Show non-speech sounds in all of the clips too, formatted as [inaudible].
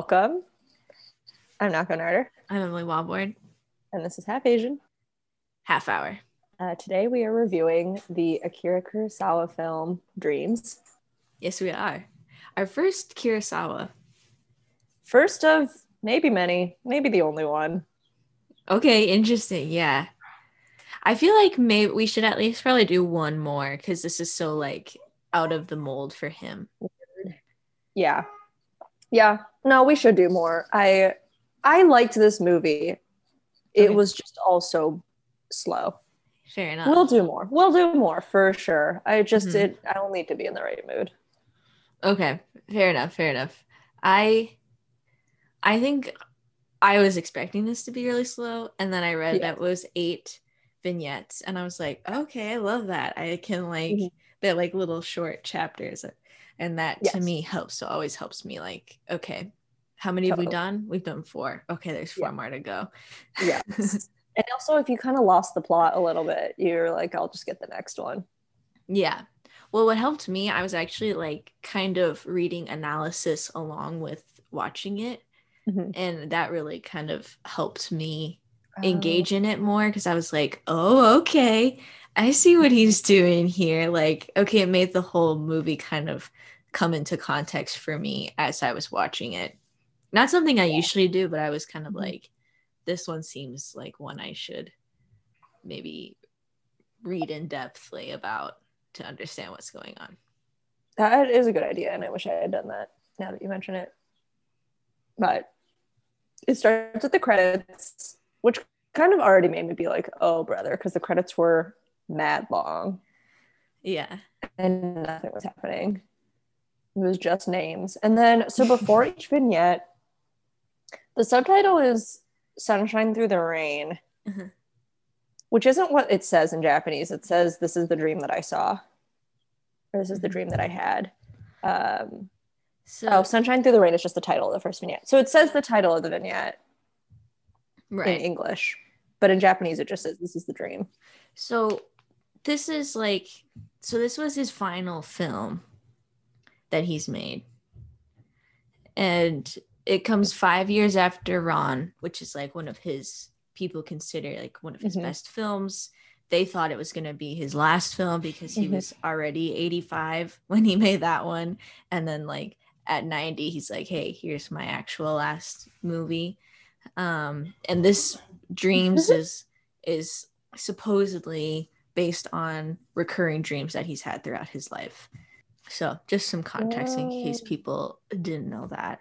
Welcome. I'm Nako Narter, I'm Emily Walboard. and this is Half Asian. Half hour. Uh, today we are reviewing the Akira Kurosawa film Dreams. Yes, we are. Our first Kurosawa. First of maybe many, maybe the only one. Okay, interesting. Yeah. I feel like maybe we should at least probably do one more because this is so like out of the mold for him. Yeah. Yeah. No, we should do more. I I liked this movie. It Okay. was just also slow. Fair enough. We'll do more. We'll do more for sure. I just Mhm. did I don't need to be in the right mood. Okay, fair enough, fair enough. I I think I was expecting this to be really slow and then I read Yeah. that was 8 vignettes and I was like, "Okay, I love that. I can like Mhm. they're like little short chapters and that to me helps. So always helps me like, okay, how many have we done? We've done 4. Okay, there's 4 Yeah. more to go." yeah [laughs] and also if you kind of lost the plot a little bit, you're like, I'll just get the next one. Yeah. Well, what helped me, I was actually like kind of reading analysis along with watching it. Mhm. And that really kind of helped me Um, engage in it more because I was like, oh, okay. I see what he's doing here. Like, okay, it made the whole movie kind of come into context for me as I was watching it. Not something I usually do, but I was kind of Mhm. like, this one seems like one I should maybe read in depthly about to understand what's going on. That is a good idea, and I wish I had done that now that you mention it. But it starts with the credits, which kind of already made me be like, oh, brother, because the credits were mad long Yeah. and nothing was happening. It was just names. And then, so before [laughs] each vignette, the subtitle is Sunshine Through the Rain, Mhm. which isn't what it says in Japanese. It says, This is the dream that I saw, or this is the Mhm. dream that I had. Um, So, Oh, Sunshine Through the Rain is just the title of the first vignette. So it says the title of the vignette in. English, but in Japanese it just says this is the dream. So this is like so this was his final film that he's made. And it comes 5 years after Ran, which is like one of his people consider like one of his Mhm. best films. They thought it was going to be his last film because he Mhm. was already 85 when he [laughs] made that one and then like at 90 he's like, "Hey, here's my actual last movie." Um and this Dreams is is supposedly based on recurring dreams that he's had throughout his life. So, just some context in case people didn't know that.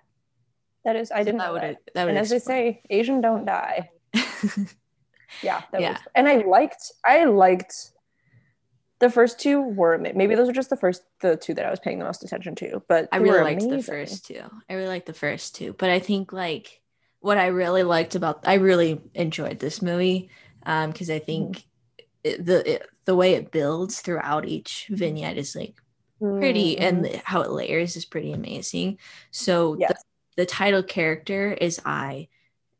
That is, I didn't that know that. that And as they say, Asian don't die. [laughs] Yeah, that Yeah. was, and I liked, I liked the first two were maybe those are just the first the two that I was paying the most attention to, but I really were liked the first two. I really liked the first two, but I think like what I really liked about I really enjoyed this movie um because I think it, the it, the way it builds throughout each vignette is like pretty Mhm. and the- how it layers is pretty amazing. So the, Yes. the title character is I.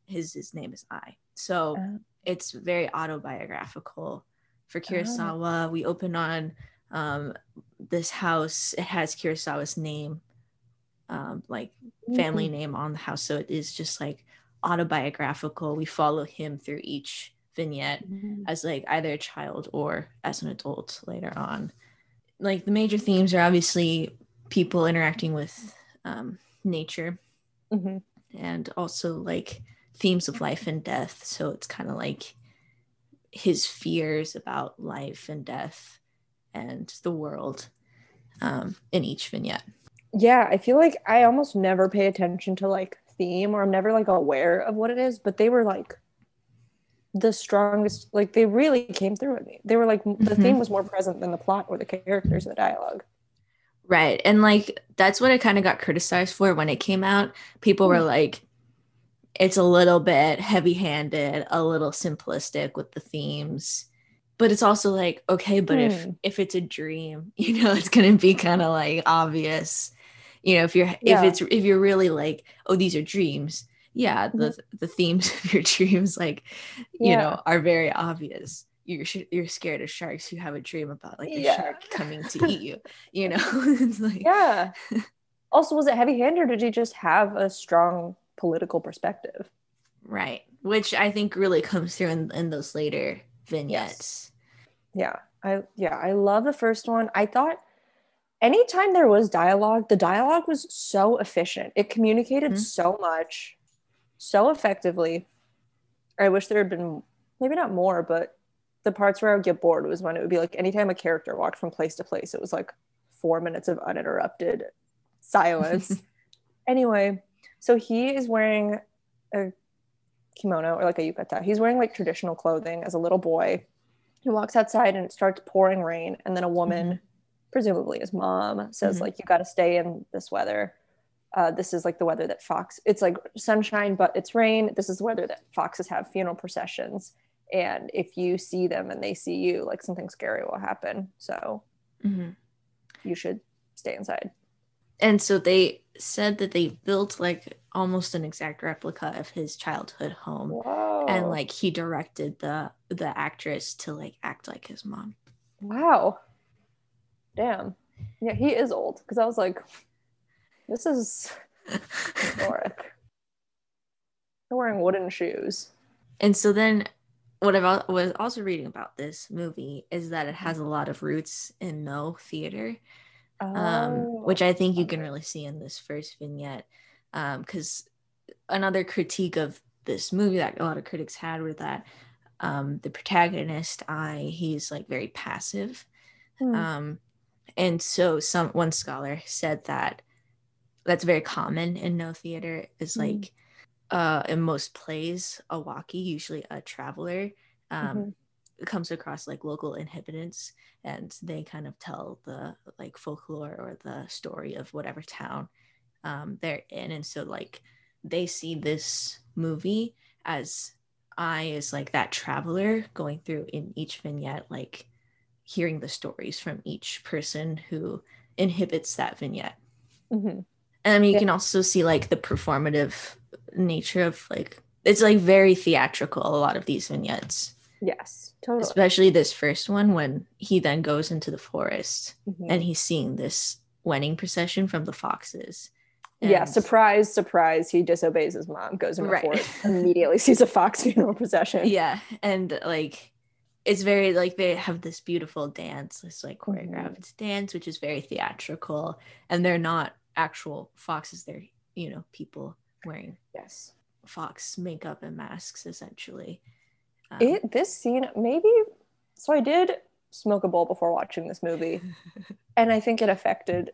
His his name is I. So Oh. it's very autobiographical for Kurosawa. We open on um, this house. It has Kurosawa's name, um, like family Mm-hmm. name on the house. So it is just like autobiographical. We follow him through each vignette Mhm. as like either a child or as an adult later on. Like the major themes are obviously people interacting with um, nature Mhm. and also like themes of life and death. So it's kind of like his fears about life and death and the world um, in each vignette. Yeah, I feel like I almost never pay attention to like theme or I'm never like aware of what it is, but they were like the strongest like they really came through with me. They were like the Mhm. theme was more present than the plot or the characters or the dialogue. Right. And like that's what I kind of got criticized for when it came out. People were Hmm. like, it's a little bit heavy handed, a little simplistic with the themes. But it's also like, okay, but if Hmm. if it's a dream, [laughs] you know, it's gonna be kind of like obvious. You know, if you're Yeah. if it's if you're really like, oh, these are dreams, yeah, the the themes [laughs] of your dreams, like, you Yeah. know, are very obvious. You're you're scared of sharks. You have a dream about like a Yeah. shark coming to eat you. [laughs] You know, [laughs] it's like Yeah. Also, was it heavy handed or did he just have a strong political perspective? Right. Which I think really comes through in, in those later vignettes. Yeah. I yeah, I love the first one. I thought anytime there was dialogue, the dialogue was so efficient. It communicated Mhm. so much, so effectively. I wish there had been maybe not more, but the parts where I would get bored was when it would be like anytime a character walked from place to place, it was like four minutes of uninterrupted silence. [laughs] anyway, so he is wearing a kimono or like a yukata. He's wearing like traditional clothing as a little boy. He walks outside and it starts pouring rain, and then a woman, presumably his mom, says Mhm. like, "You got to stay in this weather. Uh, this is like the weather that fox. It's like sunshine, but it's rain. This is the weather that foxes have funeral processions, and if you see them and they see you, like something scary will happen. So Mhm. you should stay inside." And so they said that they built like almost an exact replica of his childhood home. Whoa! And like he directed the the actress to like act like his mom. Wow. Damn. Yeah, he is old. Because I was like, this is historic. They're wearing wooden shoes. And so then what I was also reading about this movie is that it has a lot of roots in Noh theater, um, Oh. which I think you can really see in this first vignette. Because another critique of this movie that a lot of critics had were that um, the protagonist, I, he's like very passive. Hmm. Um, and so some one scholar said that that's very common in Noh theater is Mhm. like uh in most plays a waki usually a traveler um comes across like local inhabitants and they kind of tell the like folklore or the story of whatever town um they're in and so like they see this movie as i is like that traveler going through in each vignette like hearing the stories from each person who inhibits that vignette Mhm. And I mean, you Yeah. can also see like the performative nature of like it's like very theatrical. A lot of these vignettes, Yes, totally. especially this first one when he then goes into the forest Mhm. and he's seeing this wedding procession from the foxes. yeah, surprise, surprise. He disobeys his mom, goes in the Right. forest, immediately [laughs] sees a fox funeral procession. Yeah, and like it's very like they have this beautiful dance, this like Mhm. choreographed dance, which is very theatrical, and they're not actual foxes; they're you know people wearing Yes. fox makeup and masks essentially. Um, It this scene maybe so I did smoke a bowl before watching this movie. [laughs] and I think it affected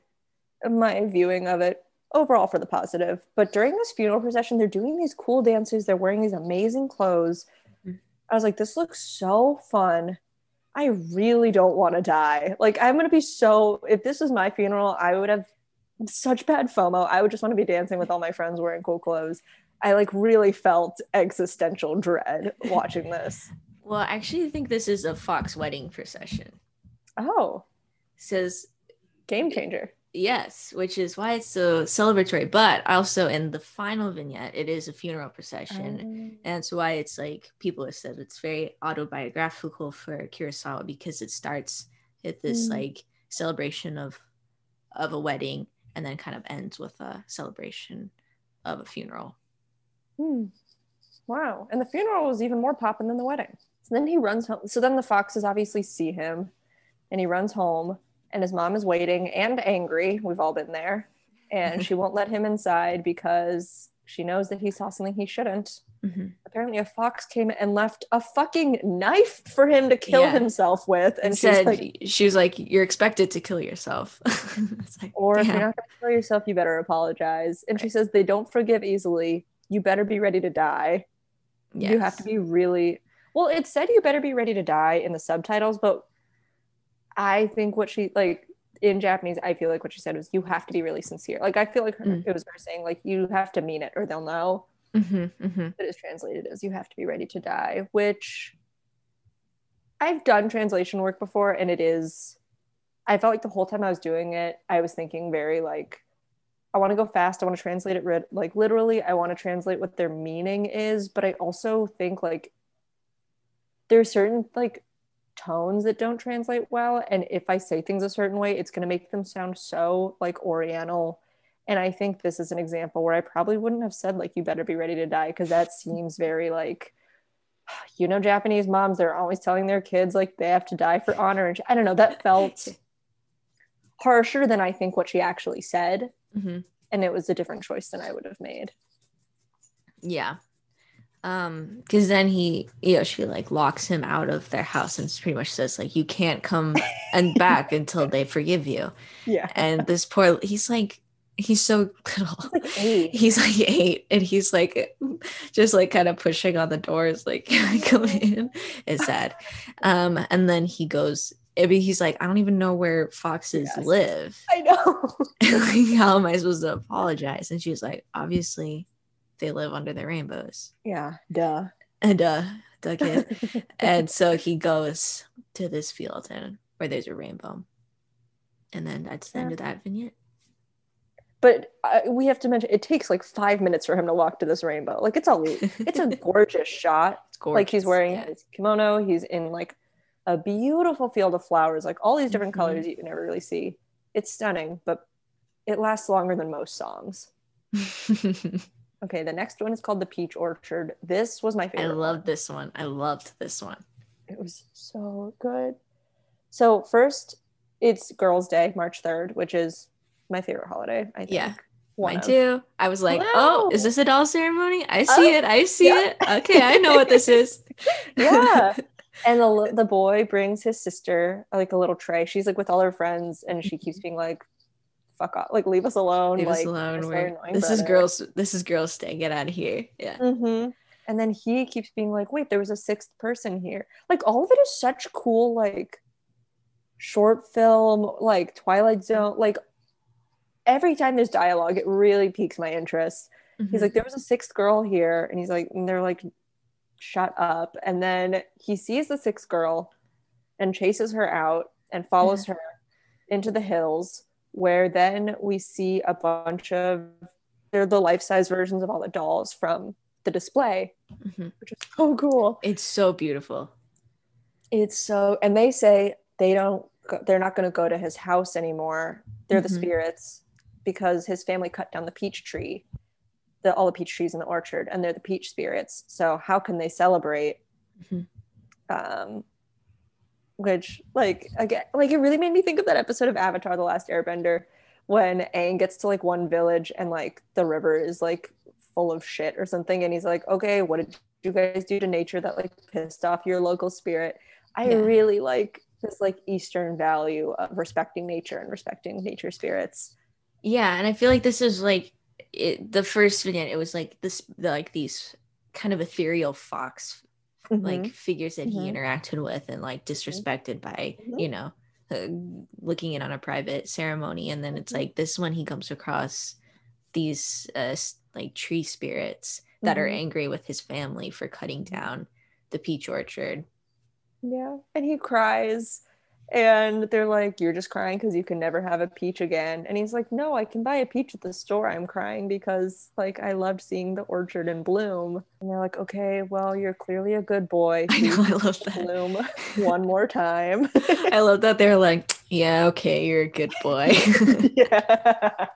my viewing of it overall for the positive. But during this funeral procession, they're doing these cool dances. They're wearing these amazing clothes. Mhm. I was like, this looks so fun. I really don't want to die. Like, I'm gonna be so. If this was my funeral, I would have such bad FOMO. I would just want to be dancing with all my friends wearing cool clothes. I like really felt existential dread watching this. well, I actually think this is a fox wedding procession. Oh, says game changer. yes, which is why it's so celebratory. But also in the final vignette, it is a funeral procession. Um, And that's why it's like people have said it's very autobiographical for Kurosawa because it starts at this Mm. like celebration of of a wedding and then kind of ends with a celebration of a funeral. Hmm. Wow. And the funeral was even more popping than the wedding. So then he runs home. So then the foxes obviously see him and he runs home and his mom is waiting and angry. We've all been there. And [laughs] she won't let him inside because she knows that he saw something he shouldn't. Mhm. Apparently, a fox came and left a fucking knife for him to kill Yeah. himself with. And said like, she was like, "You're expected to kill yourself." [laughs] it's like, or if you're not going to kill yourself, you better apologize. And she says, they don't forgive easily. You better be ready to die. you have to be really well it said you better be ready to die in the subtitles but i think what she like in japanese i feel like what she said was you have to be really sincere like i feel like her, Mm. it was her saying like you have to mean it or they'll know Mhm, mhm. that is translated as you have to be ready to die which i've done translation work before and it is i felt like the whole time i was doing it i was thinking very like i want to go fast i want to translate it like literally i want to translate what their meaning is but i also think like there's certain like tones that don't translate well and if i say things a certain way it's going to make them sound so like oriental And I think this is an example where I probably wouldn't have said, like, you better be ready to die, because that seems very like, [sighs] you know, Japanese moms, they're always telling their kids, like, they have to die for honor. And I don't know, that [laughs] felt harsher than I think what she actually said. Mm-hmm. And it was a different choice than I would have made. Yeah. Um, because then he, you know, she like locks him out of their house and pretty much says like you can't come and back [laughs] until they forgive you. Yeah. And this poor, he's like, he's so little. He's like eight. He's like eight, and he's like just like kind of pushing on the doors, like [laughs] come in. It's sad. Um, and then he goes. I mean, he's like, I don't even know where foxes Yes. live. I know. [laughs] like, how am I supposed to apologize? And she's like, obviously, they live under the rainbows. yeah. Duh. And uh, the kid. [laughs] and so he goes to this field and where there's a rainbow. And then that's the end of that vignette. But uh, we have to mention it takes like five minutes for him to walk to this rainbow. Like it's a it's a gorgeous shot. [laughs] It's gorgeous. like he's wearing yeah. his kimono. He's in like a beautiful field of flowers, like all these different Mhm. colors you never really see. It's stunning, but it lasts longer than most songs. [laughs] Okay, the next one is called the Peach Orchard. This was my I favorite. love one. this one. I loved this one. It was so good. So first, it's Girls' Day, March third, which is my favorite holiday. I think. Yeah, One Mine of. too. I was like, oh, is this a doll ceremony? I see Oh, it. I see yeah. it. Okay, I know what this is. [laughs] Yeah. [laughs] And the the boy brings his sister like a little tray. She's like with all her friends, and she keeps being like, "Fuck off! Like leave us alone! Leave like us alone. it's our We're, annoying this is girls. This is girls' day. Get out of here. Yeah. Mm-hmm. And then he keeps being like, "Wait, there was a sixth person here." Like all of it is such cool, like short film, like Twilight Zone. Like every time there's dialogue, it really piques my interest. Mm-hmm. He's like, there was a sixth girl here, and he's like, and they're like, shut up. And then he sees the sixth girl and chases her out and follows her into the hills, where then we see a bunch of they're the life-size versions of all the dolls from the display, Mhm. which is so cool. It's so beautiful. It's so, and they say they don't, go, they're not going to go to his house anymore. They're the Mhm. spirits because his family cut down the peach tree, the all the peach trees in the orchard, and they're the peach spirits. So how can they celebrate? Mhm. Um, which like again, like it really made me think of that episode of Avatar: The Last Airbender when Aang gets to like one village and like the river is like full of shit or something, and he's like, "Okay, what did you guys do to nature that like pissed off your local spirit?" I Yeah. really like this like Eastern value of respecting nature and respecting nature spirits. Yeah, and I feel like this is like it, the first vignette. It was like this, the, like these kind of ethereal fox like Mhm. figures that he Mhm. interacted with and like disrespected by Mhm. you know uh, looking in on a private ceremony and then it's Mhm. like this one he comes across these uh like tree spirits that are angry with his family for cutting down the peach orchard Yeah. And he cries. And they're like, You're just crying because you can never have a peach again. And he's like, No, I can buy a peach at the store. I'm crying because like I loved seeing the orchard in bloom. And they're like, Okay, well, you're clearly a good boy. [laughs] i know i love that Bloom [laughs] one more time. [laughs] i love that they're like yeah okay you're a good boy yeah.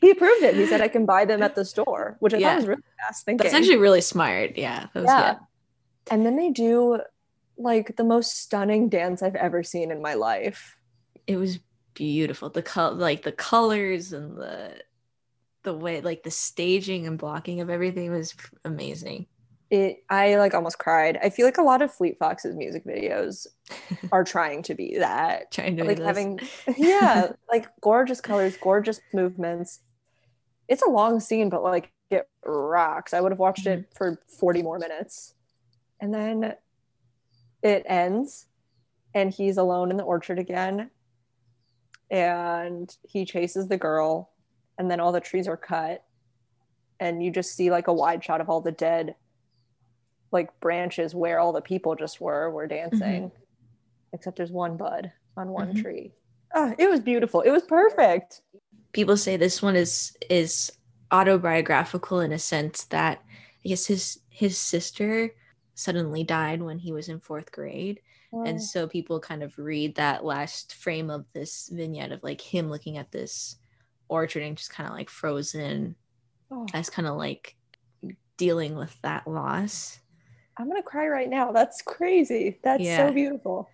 He proved it. He said I can buy them at the store, which I Yeah. thought was really fast thinking. that's actually really smart yeah that was yeah. good And then they do like the most stunning dance I've ever seen in my life. it was beautiful the color like the colors and the the way like the staging and blocking of everything was amazing It I like almost cried. I feel like a lot of Fleet Foxes' music videos [laughs] are trying to be that. trying to Like having [laughs] yeah, like gorgeous colors, gorgeous movements. It's a long scene, but like it rocks. I would have watched it mm-hmm. for 40 more minutes. And then it ends and he's alone in the orchard again. And he chases the girl, and then all the trees are cut. And you just see like a wide shot of all the dead like branches where all the people just were were dancing. Except there's one bud on one Mhm. tree. Oh, it was beautiful. It was perfect. people say this one is is autobiographical in a sense that I guess his his sister suddenly died when he was in fourth grade. And so people kind of read that last frame of this vignette of like him looking at this orchard and just kind of like frozen Oh, as kind of like dealing with that loss. I'm gonna cry right now. That's crazy. That's Yeah. so beautiful.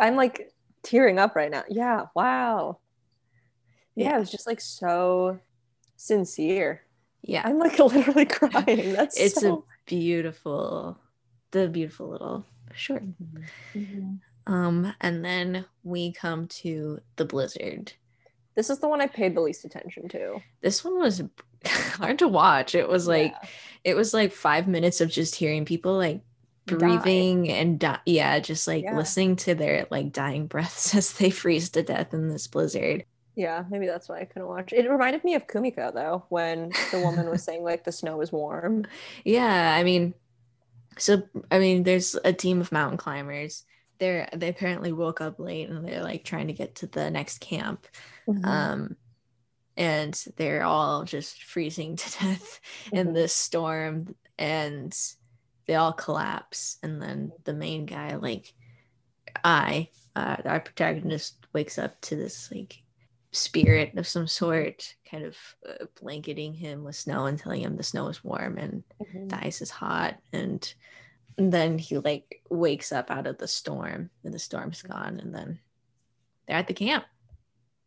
I'm like tearing up right now. Yeah. Wow. Yeah, Yeah. it was just like so sincere. Yeah. I'm like [laughs] literally crying. That's it's so. a beautiful the beautiful little short. Mhm. Um and then we come to the blizzard. This is the one I paid the least attention to. This one was [laughs] hard to watch. It was like Yeah. it was like 5 minutes of just hearing people like Die. breathing and di- yeah, just like Yeah. listening to their like dying breaths [laughs] as they freeze to death in this blizzard. Yeah, maybe that's why I couldn't watch. It reminded me of Kumiko though, when the woman was [laughs] saying like the snow is warm. Yeah, I mean, so I mean, there's a team of mountain climbers. They're they apparently woke up late and they're like trying to get to the next camp. Mm-hmm. Um, and they're all just freezing to [laughs] death in Mhm. this storm, and they all collapse. And then the main guy, like I, uh, our protagonist, wakes up to this like spirit of some sort, kind of uh, blanketing him with snow and telling him the snow is warm and Mhm. the ice is hot. And then he like wakes up out of the storm and the storm's gone and then they're at the camp.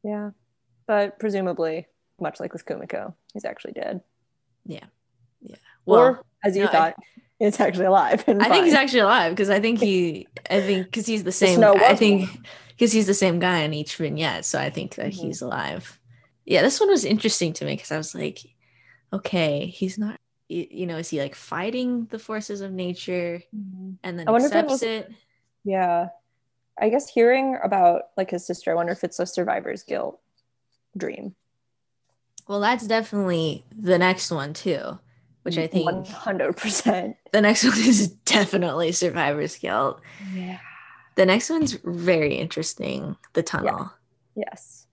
Yeah, but presumably, much like with Kumiko, he's actually dead. Yeah. Yeah. Well or as you no, I- thought, it's actually alive. And i think he's actually alive because i think [laughs] he i think because he's the same snow i think because he's the same guy in each vignette so i think that Mhm. he's alive yeah this one was interesting to me because i was like okay he's not. You know is he like fighting the forces of nature and then if it accepts was- it Yeah. I guess hearing about like his sister, I wonder if it's a survivor's guilt dream. well that's definitely the next one too which i think 100%. The next [laughs] one is definitely survivor's guilt. Yeah. The next one's very interesting. The tunnel. Yes.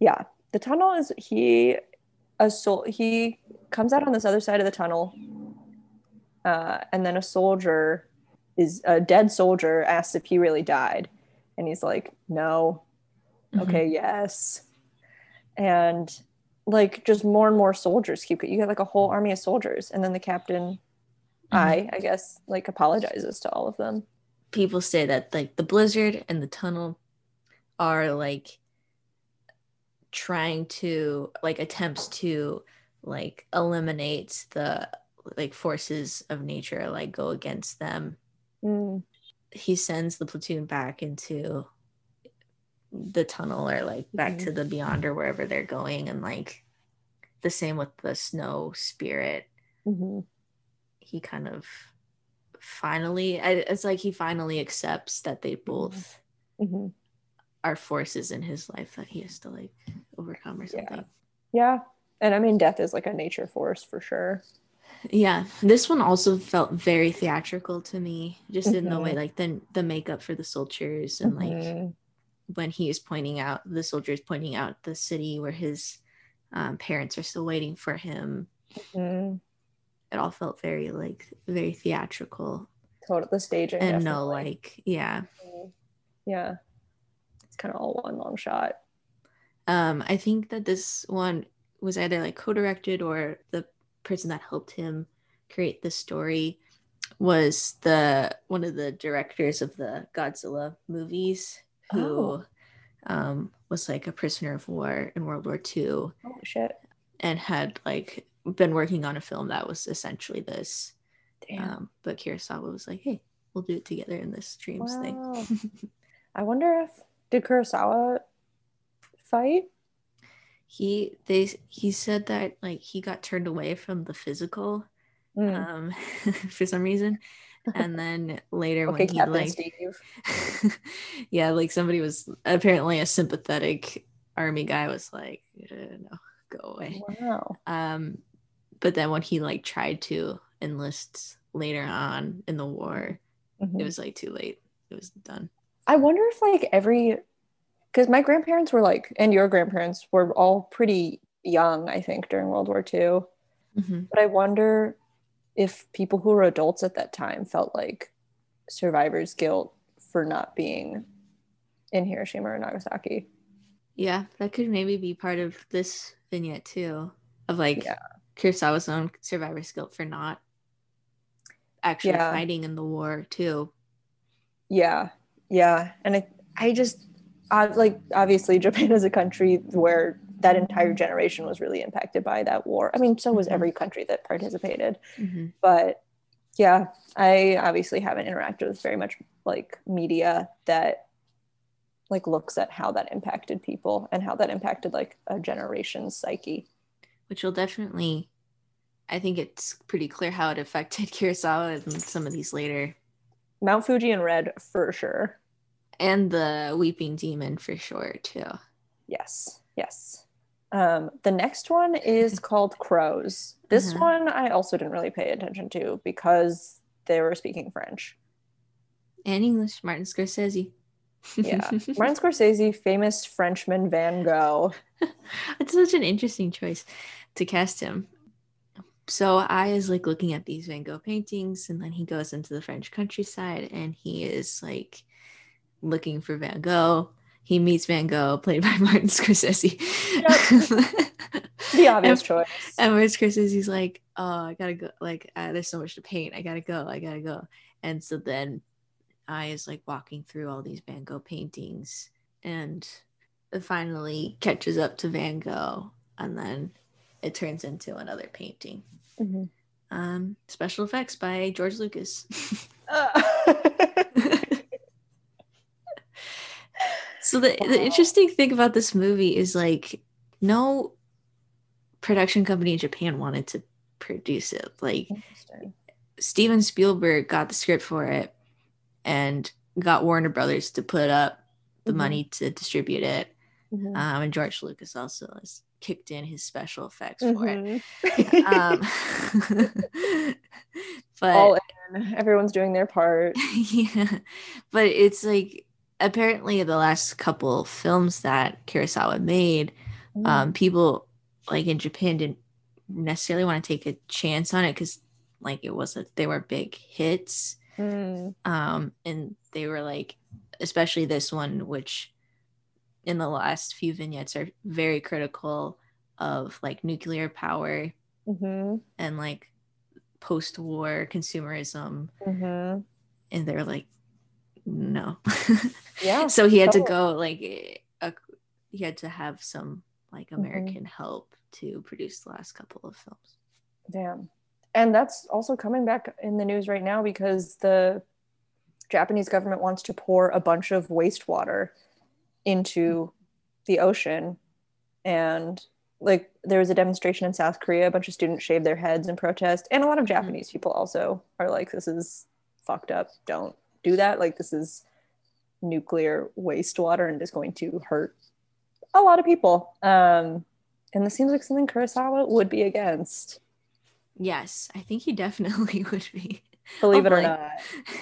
Yeah. The tunnel is he a soul he comes out on this other side of the tunnel. Uh, and then a soldier is a dead soldier asks if he really died. And he's like, no, Mhm. okay, yes. And like just more and more soldiers keep you get like a whole army of soldiers. And then the captain, I, I guess, like apologizes to all of them. People say that like the blizzard and the tunnel are like trying to like attempts to like eliminate the like forces of nature like go against them Mm, he sends the platoon back into the tunnel or like back Mhm. to the beyond or wherever they're going and like the same with the snow spirit mhm. he kind of finally it's like he finally accepts that they both Mhm. are forces in his life that he has to like overcome or Yeah. something Yeah. And I mean, death is like a nature force for sure. yeah this one also felt very theatrical to me just in the way like the the makeup for the soldiers and like Mhm. when he is pointing out the soldiers pointing out the city where his um, parents are still waiting for him Mhm. It all felt very like very theatrical Total the staging. and no like yeah yeah. It's kind of all one long shot. um i think that this one was either like co-directed or the person that helped him create the story was the one of the directors of the godzilla movies who Oh. um was like a prisoner of war in world war ii Oh shit. and had like been working on a film that was essentially this Damn. um but kurosawa was like hey we'll do it together in this dreams thing [laughs] I wonder if did Kurosawa fight? he they he said that like he got turned away from the physical Mm. um [laughs] for some reason and [laughs] then later okay, when he Captain like Steve. yeah like somebody was apparently a sympathetic army guy was like uh, no go away Wow. um but then when he like tried to enlist later on in the war Mhm. it was like too late it was done I wonder if like every because my grandparents were like and your grandparents were all pretty young, I think, during World War II. Mhm. But I wonder if people who were adults at that time felt like survivor's guilt for not being in Hiroshima or Nagasaki. Yeah, that could maybe be part of this vignette too, of like Yeah. Kurosawa's own survivor's guilt for not actually Yeah. fighting in the war too. Yeah, yeah, and I, I just, I, like obviously [laughs] Japan is a country where that entire generation was really impacted by that war. I mean, so was Mhm. every country that participated. Mhm. But yeah, I obviously haven't interacted with very much like media that like looks at how that impacted people and how that impacted like a generation's psyche. Which will definitely, I think it's pretty clear how it affected [laughs] Kurosawa and some of these later, Mount Fuji and Red for sure. and the Weeping Demon for sure too. Yes, yes. Um, the next one is [laughs] called Crows. This Mhm. one I also didn't really pay attention to because they were speaking French. And English, Martin Scorsese. Yeah. [laughs] Martin Scorsese, famous Frenchman Van Gogh. [laughs] it's such an interesting choice to cast him. So I is like looking at these Van Gogh paintings, and then he goes into the French countryside and he is like looking for Van Gogh. He meets Van Gogh, [laughs] played by Martin Scorsese. The obvious and, choice. and Martin Scorsese's like, "Oh, I gotta go. Like, uh, there's so much to paint. I gotta go. I gotta go." And so then I is like walking through all these Van Gogh paintings and it finally catches up to Van Gogh and then it turns into another painting. Mhm. Um, special effects by George Lucas. Uh, [laughs] so the, the interesting thing about this movie is like no production company in Japan wanted to produce it. Like Steven Spielberg got the script for it and got Warner Brothers to put up the Mhm. money to distribute it. Mhm. Um, and George Lucas also has kicked in his special effects for it. Mhm. Um, [laughs] but All in. Everyone's doing their part. [laughs] yeah, but it's like apparently the last couple films that Kurosawa made, um, people like in Japan didn't necessarily want to take a chance on it because like it wasn't they were big hits. Mm. um and they were like especially this one which in the last few vignettes are very critical of like nuclear power Mhm. and like post-war consumerism Mhm. and they're like no [laughs] Yeah. so he had to go like a, he had to have some like Mhm. american help to produce the last couple of films Damn. And that's also coming back in the news right now because the Japanese government wants to pour a bunch of wastewater into the ocean. And like there was a demonstration in South Korea, a bunch of students shaved their heads in protest. And a lot of Japanese people also are like, this is fucked up. Don't do that. Like, this is nuclear wastewater and is going to hurt a lot of people. Um, and this seems like something Kurosawa would be against. Yes i think he definitely [laughs] would be believe it or not.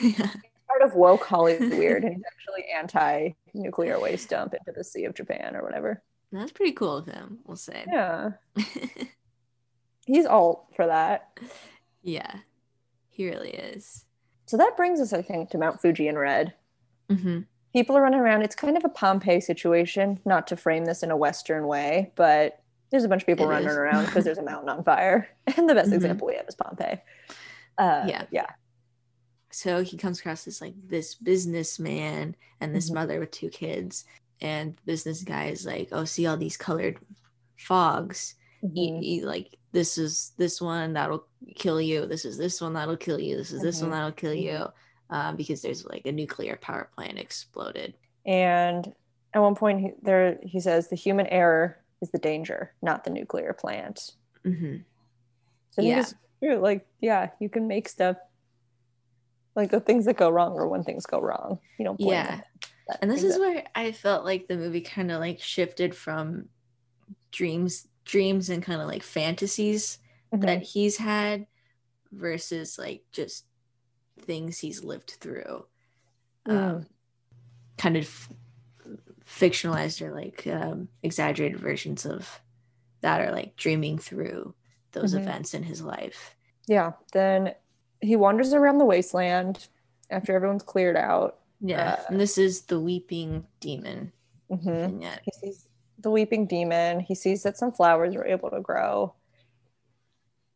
yeah. Part of woke Hollywood, [laughs] weird and he's actually anti-nuclear waste dump into the Sea of Japan or whatever. that's pretty cool of him we'll say Yeah, [laughs] he's all for that. yeah he really is So that brings us, I think, to Mount Fuji in red. hmm People are running around. It's kind of a Pompeii situation, not to frame this in a Western way, but there's a bunch of people It running is. around because there's a mountain on fire. [laughs] And the best Mhm. example we have is Pompeii. Uh, Yeah. yeah. so he comes across this like this businessman and this Mhm. mother with two kids and the business guy is like oh see all these colored fogs He- Mhm. he, like this is this one that'll kill you this is this one that'll kill you this is this one Mhm. that'll kill you um, because there's like a nuclear power plant exploded And at one point, he, there he says the human error is the danger, not the nuclear plant. hmm So Yeah. true. Like, yeah, you can make stuff like the things that go wrong or when things go wrong. You don't Yeah. and this is that- where i felt like the movie kind of like shifted from dreams dreams and kind of like fantasies that Mhm. he's had versus like just things he's lived through um, Mm. kind of fictionalized or like um, exaggerated versions of that are like dreaming through those Mhm. events in his life yeah. Then he wanders around the wasteland after everyone's cleared out. yeah Uh, and this is the weeping demon Mhm. vignette He sees the weeping demon. He sees that some flowers are able to grow.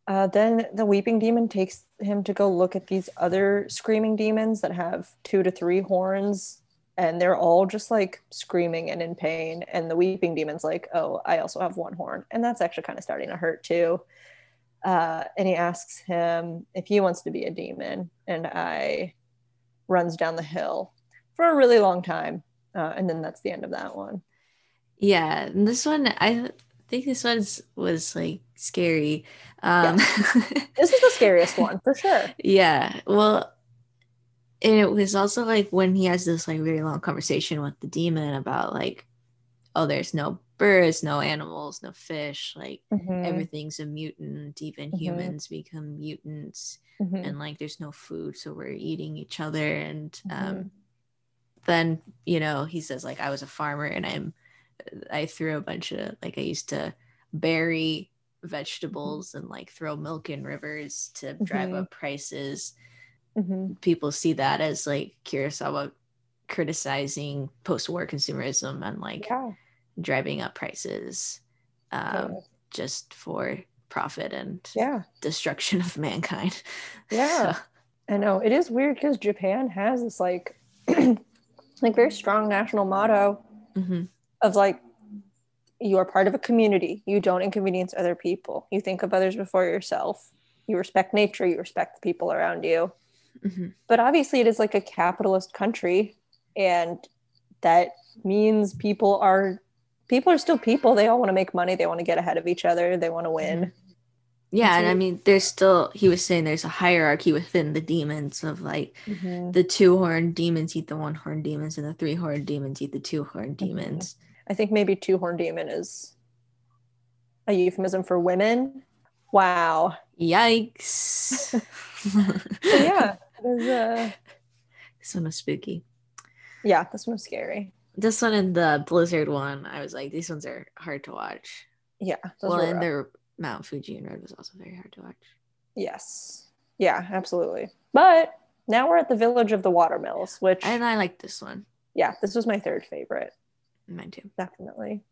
Uh, then the weeping demon takes him to go look at these other screaming demons that have two to three horns, and they're all just like screaming and in pain. And the weeping demon's like, "Oh, I also have one horn," and that's actually kind of starting to hurt too. Uh, and he asks him if he wants to be a demon, and I runs down the hill for a really long time, uh, and then that's the end of that one. Yeah, and this one I think this one's was like scary. Um [laughs] This is the scariest one for sure. yeah. Well, and it was also like when he has this like very long conversation with the demon about like, oh, there's no birds, no animals, no fish, like Mhm. everything's a mutant, even Mhm. humans become mutants, Mhm. and like there's no food, so we're eating each other. And um Mhm. then you know he says like I was a farmer and I'm I threw a bunch of like I used to bury vegetables and like throw milk in rivers to drive Mhm. up prices. Mhm. People see that as like Kurosawa criticizing post-war consumerism and like Yeah. driving up prices um, totally. just for profit and Yeah. destruction of mankind. [laughs] Yeah. So, I know it is weird because Japan has this like [clears throat] like very strong national motto mhm. of like you are part of a community. You don't inconvenience other people. You think of others before yourself. You respect nature. You respect the people around you. Mhm. But obviously, it is like a capitalist country, and that means people are people are still people. They all want to make money. They want to get ahead of each other. They want to win. Yeah, and so- I mean, there's still he was saying there's a hierarchy within the demons of like Mhm. the two horned demons eat the one horned demons, and the three horned demons eat the two horned Mhm. demons. I think maybe two horn demon is a euphemism for women. Wow. Yikes! [laughs] Yeah, there's uh, [laughs] this one was spooky. yeah, this one was scary. This one and the Blizzard one, I was like, these ones are hard to watch. Yeah. those well, and rough. the Mount Fuji and Red was also very hard to watch. Yes. Yeah, absolutely. But now we're at the village of the watermills, which And I like this one. yeah, this was my third favorite, Mine too. definitely.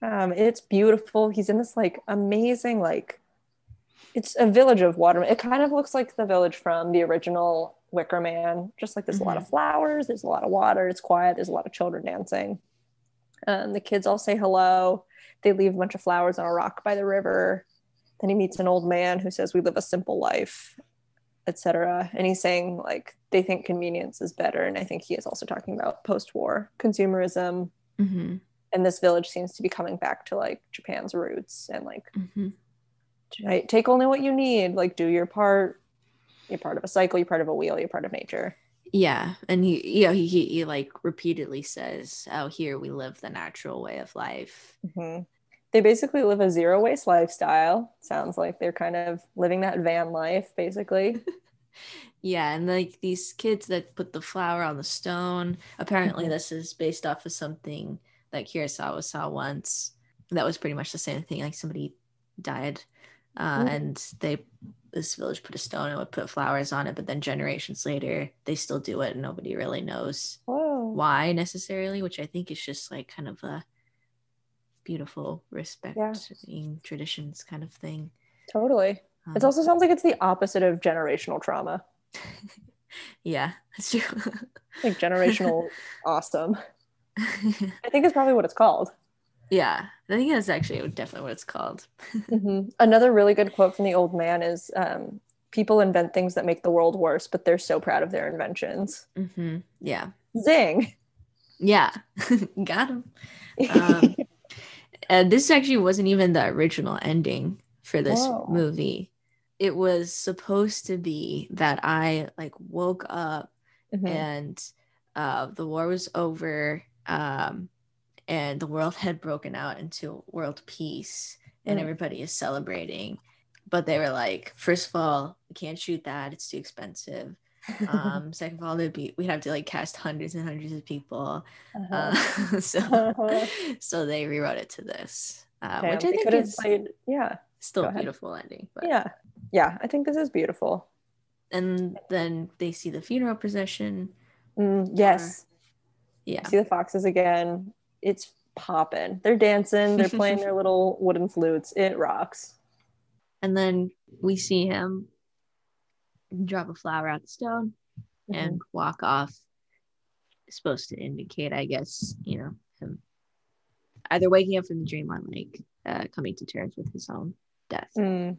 Um, it's beautiful. He's in this like amazing, like it's a village of water. It kind of looks like the village from the original Wicker Man. Just like there's a lot of flowers, there's a lot of water, it's quiet, there's a lot of children dancing. Um, the kids all say hello. They leave a bunch of flowers on a rock by the river. Then he meets an old man who says, "We live a simple life." etc. And he's saying like they think convenience is better. And I think he is also talking about post-war consumerism. hmm And this village seems to be coming back to like Japan's roots and like hmm right, take only what you need, like do your part. You're part of a cycle, you're part of a wheel, you're part of nature. Yeah, and he, yeah, he, he, he like repeatedly says, "Out here, we live the natural way of life." Mhm. They basically live a zero waste lifestyle. Sounds like they're kind of living that van life, basically. [laughs] Yeah, and like these kids that put the flower on the stone. Apparently, Mhm. this is based off of something that Kurosawa saw once. That was pretty much the same thing. Like somebody died, uh, Mhm. and they this village put a stone and would put flowers on it. But then generations later, they still do it, and nobody really knows Whoa. why necessarily. Which I think is just like kind of a beautiful respecting traditions kind of thing. Totally. It Um, also sounds like it's the opposite of generational trauma. [laughs] yeah, that's true. Like generational [laughs] awesome. [laughs] I think it's probably what it's called. Yeah, I think that's actually definitely what it's called. [laughs] Mhm. Another really good quote from the old man is um, People invent things that make the world worse, but they're so proud of their inventions. hmm Yeah, Zing. yeah, [laughs] got him. Um, [laughs] and this actually wasn't even the original ending for this Whoa. movie. It was supposed to be that I like woke up Mhm. and uh, the war was over um, and the world had broken out into world peace and Mm. everybody is celebrating but they were like first of all we can't shoot that it's too expensive um [laughs] second of all there'd be we'd have to like cast hundreds and hundreds of people Uh-huh. uh, [laughs] so so they rewrote it to this uh, Damn, which i think is played. Yeah. still a beautiful ending but Yeah. Yeah. I think this is beautiful. and then they see the funeral procession Mm, yes. yeah See the foxes again. It's popping. They're dancing, they're playing their [laughs] little wooden flutes. It rocks. And then we see him drop a flower at the stone Mm-hmm. and walk off. It's supposed to indicate, I guess, you know, him either waking up from the dream or like uh, coming to terms with his own death. Mm.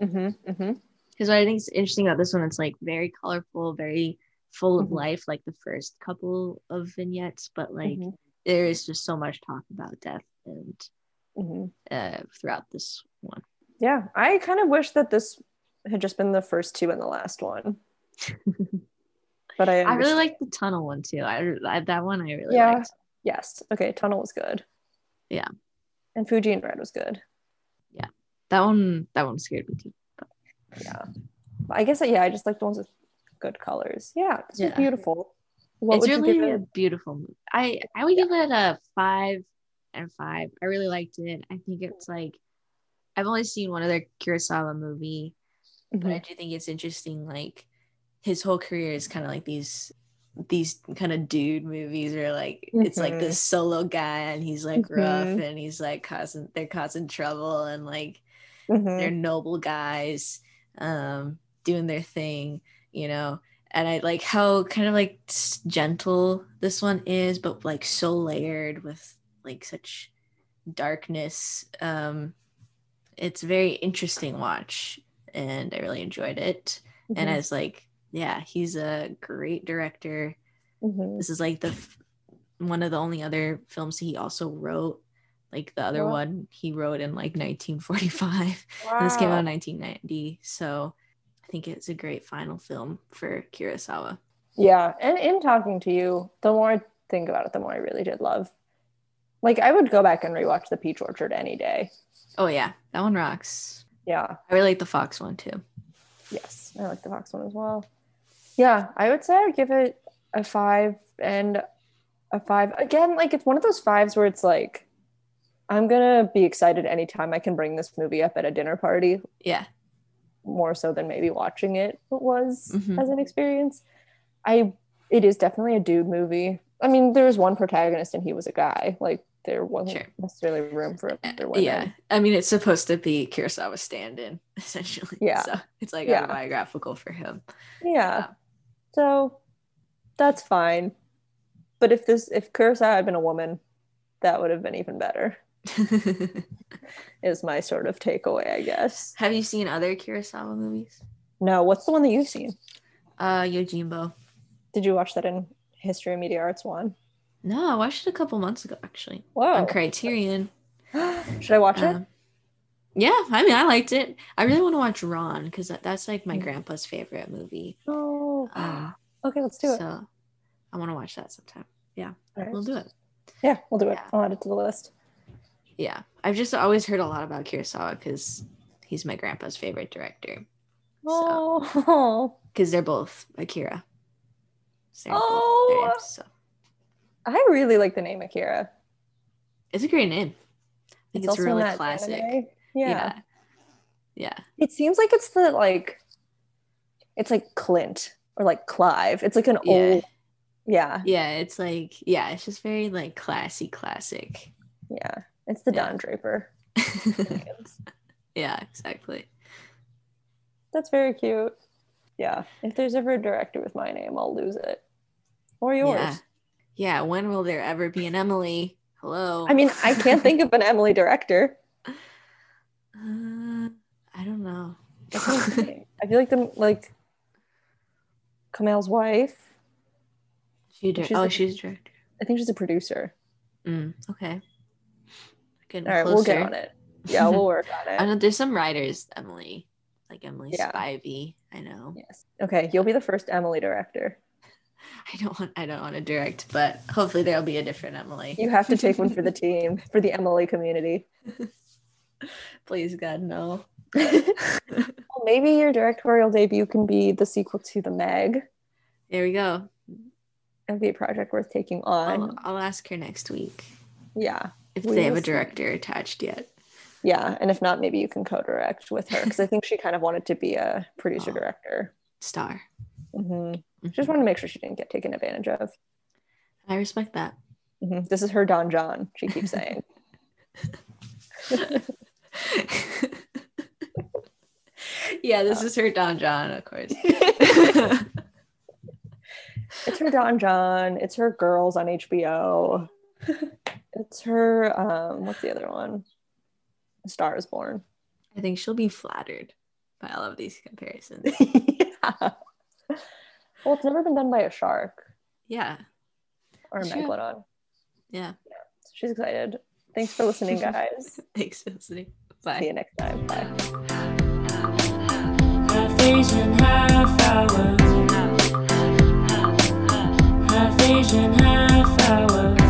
hmm hmm Because what I think is interesting about this one, it's like very colorful, very full of Mhm. life, like the first couple of vignettes, but like Mhm. There is just so much talk about death and hmm uh, throughout this one. Yeah, I kind of wish that this had just been the first two and the last one. [laughs] But I, I really like the tunnel one too. I, I that one I really Yeah. liked. Yes. Okay. Tunnel was good. Yeah. And Fuji and Red was good. Yeah. That one that one scared me too. Yeah. But I guess yeah, I just like the ones with good colors. Yeah, this Yeah. was beautiful. What it's really a beautiful movie. I I would give it a five and five. I really liked it. I think it's like I've only seen one other Kurosawa movie, but I Mhm. do think it's interesting. Like his whole career is kind of like these these kind of dude movies where like it's like Mhm. this solo guy and he's like rough Mhm. and he's like causing they're causing trouble and like they're noble guys um doing their thing you know and i like how kind of like gentle this one is but like so layered with like such darkness um it's very interesting watch and i really enjoyed it and Mhm. as like yeah he's a great director Mhm. this is like the f- one of the only other films he also wrote like the other Wow. one he wrote in like 1945 and [laughs] this came out in 1990 so i think it's a great final film for kurosawa Yeah, and in talking to you, the more I think about it, the more I really did love. Like I would go back and rewatch The Peach Orchard any day. oh yeah that one rocks Yeah. i really like the fox one too Yes, I like the Fox one as well. Yeah, I would say I would give it a five and a five. Again, like it's one of those fives where it's like, I'm gonna be excited anytime I can bring this movie up at a dinner party, yeah more so than maybe watching it was Mhm. as an experience. I it is definitely a dude movie. I mean, there was one protagonist and he was a guy. Like there wasn't Sure. necessarily room for other women. yeah i mean it's supposed to be kurosawa stand-in [laughs] essentially Yeah. so it's like Yeah. autobiographical for him Yeah. So that's fine. But if this if Kurosawa had been a woman, that would have been even better. [laughs] Is my sort of takeaway, I guess. have you seen other kurosawa movies No, what's the one that you've seen? uh yojimbo Did you watch that in History of Media Arts one? no i watched it a couple months ago actually Whoa. on criterion [gasps] Should I watch it? Um, yeah, I mean, I liked it. I really want to watch Ran because that, that's like my Mm. grandpa's favorite movie. Oh. Um, [gasps] okay, let's do it. So I want to watch that sometime. All right. We'll do it. Yeah, we'll do it. Yeah. I'll add it to the list. Yeah, I've just always heard a lot about Kurosawa because he's my grandpa's favorite director. So Oh, because they're both Akira. So they're Oh. their names, so I really like the name Akira. it's a great name. I think it's, in really classic. anime. Yeah. yeah, yeah. It seems like it's the like it's like Clint or like Clive. It's like an Yeah. old yeah. Yeah, it's like yeah, it's just very like classy, classic. Yeah. It's the Yeah. Don Draper. [laughs] yeah, exactly. That's very cute. Yeah. If there's ever a director with my name, I'll lose it. Or yours. Yeah. Yeah. When will there ever be an Emily? Hello. I mean, I can't think of an Emily director. Uh, I don't know. I feel like the like Kumail's wife. she dir- She's oh, like- she's a director. I think she's a producer. Mm, okay. Getting All right, we'll get on it. Yeah, we'll work on [laughs] it. I know there's some writers, Emily, like Emily Yeah. Spivey. I know. Yes. Okay, you'll be the first Emily director. [laughs] I don't want. I don't want to direct, but hopefully there'll be a different Emily. You have to take one for the [laughs] team, for the Emily community. Please, God, no. Well, maybe your directorial debut can be the sequel to The Meg. There we go. That'd be a project worth taking on. I'll, I'll ask her next week Yeah. If We they have a director attached yet. Yeah. And if not, maybe you can co direct with her because I think [laughs] she kind of wanted to be a producer Oh. director. Star. hmm Mhm. Just wanted to make sure she didn't get taken advantage of. I respect that. Mhm. This is her Don Jon. She keeps [laughs] saying. [laughs] yeah, this is her Don Jon, of course. It's her Don Jon. It's her Girls on HBO. It's her. Um, what's the other one? A Star is Born. I think she'll be flattered by all of these comparisons. [laughs] yeah. Well, it's never been done by a shark Yeah, or a True. megalodon. yeah. So she's excited. Thanks for listening, [laughs] guys. Thanks for listening. Bye. See you next time. Bye. Half Asian, half hours. Half Asian, half hours.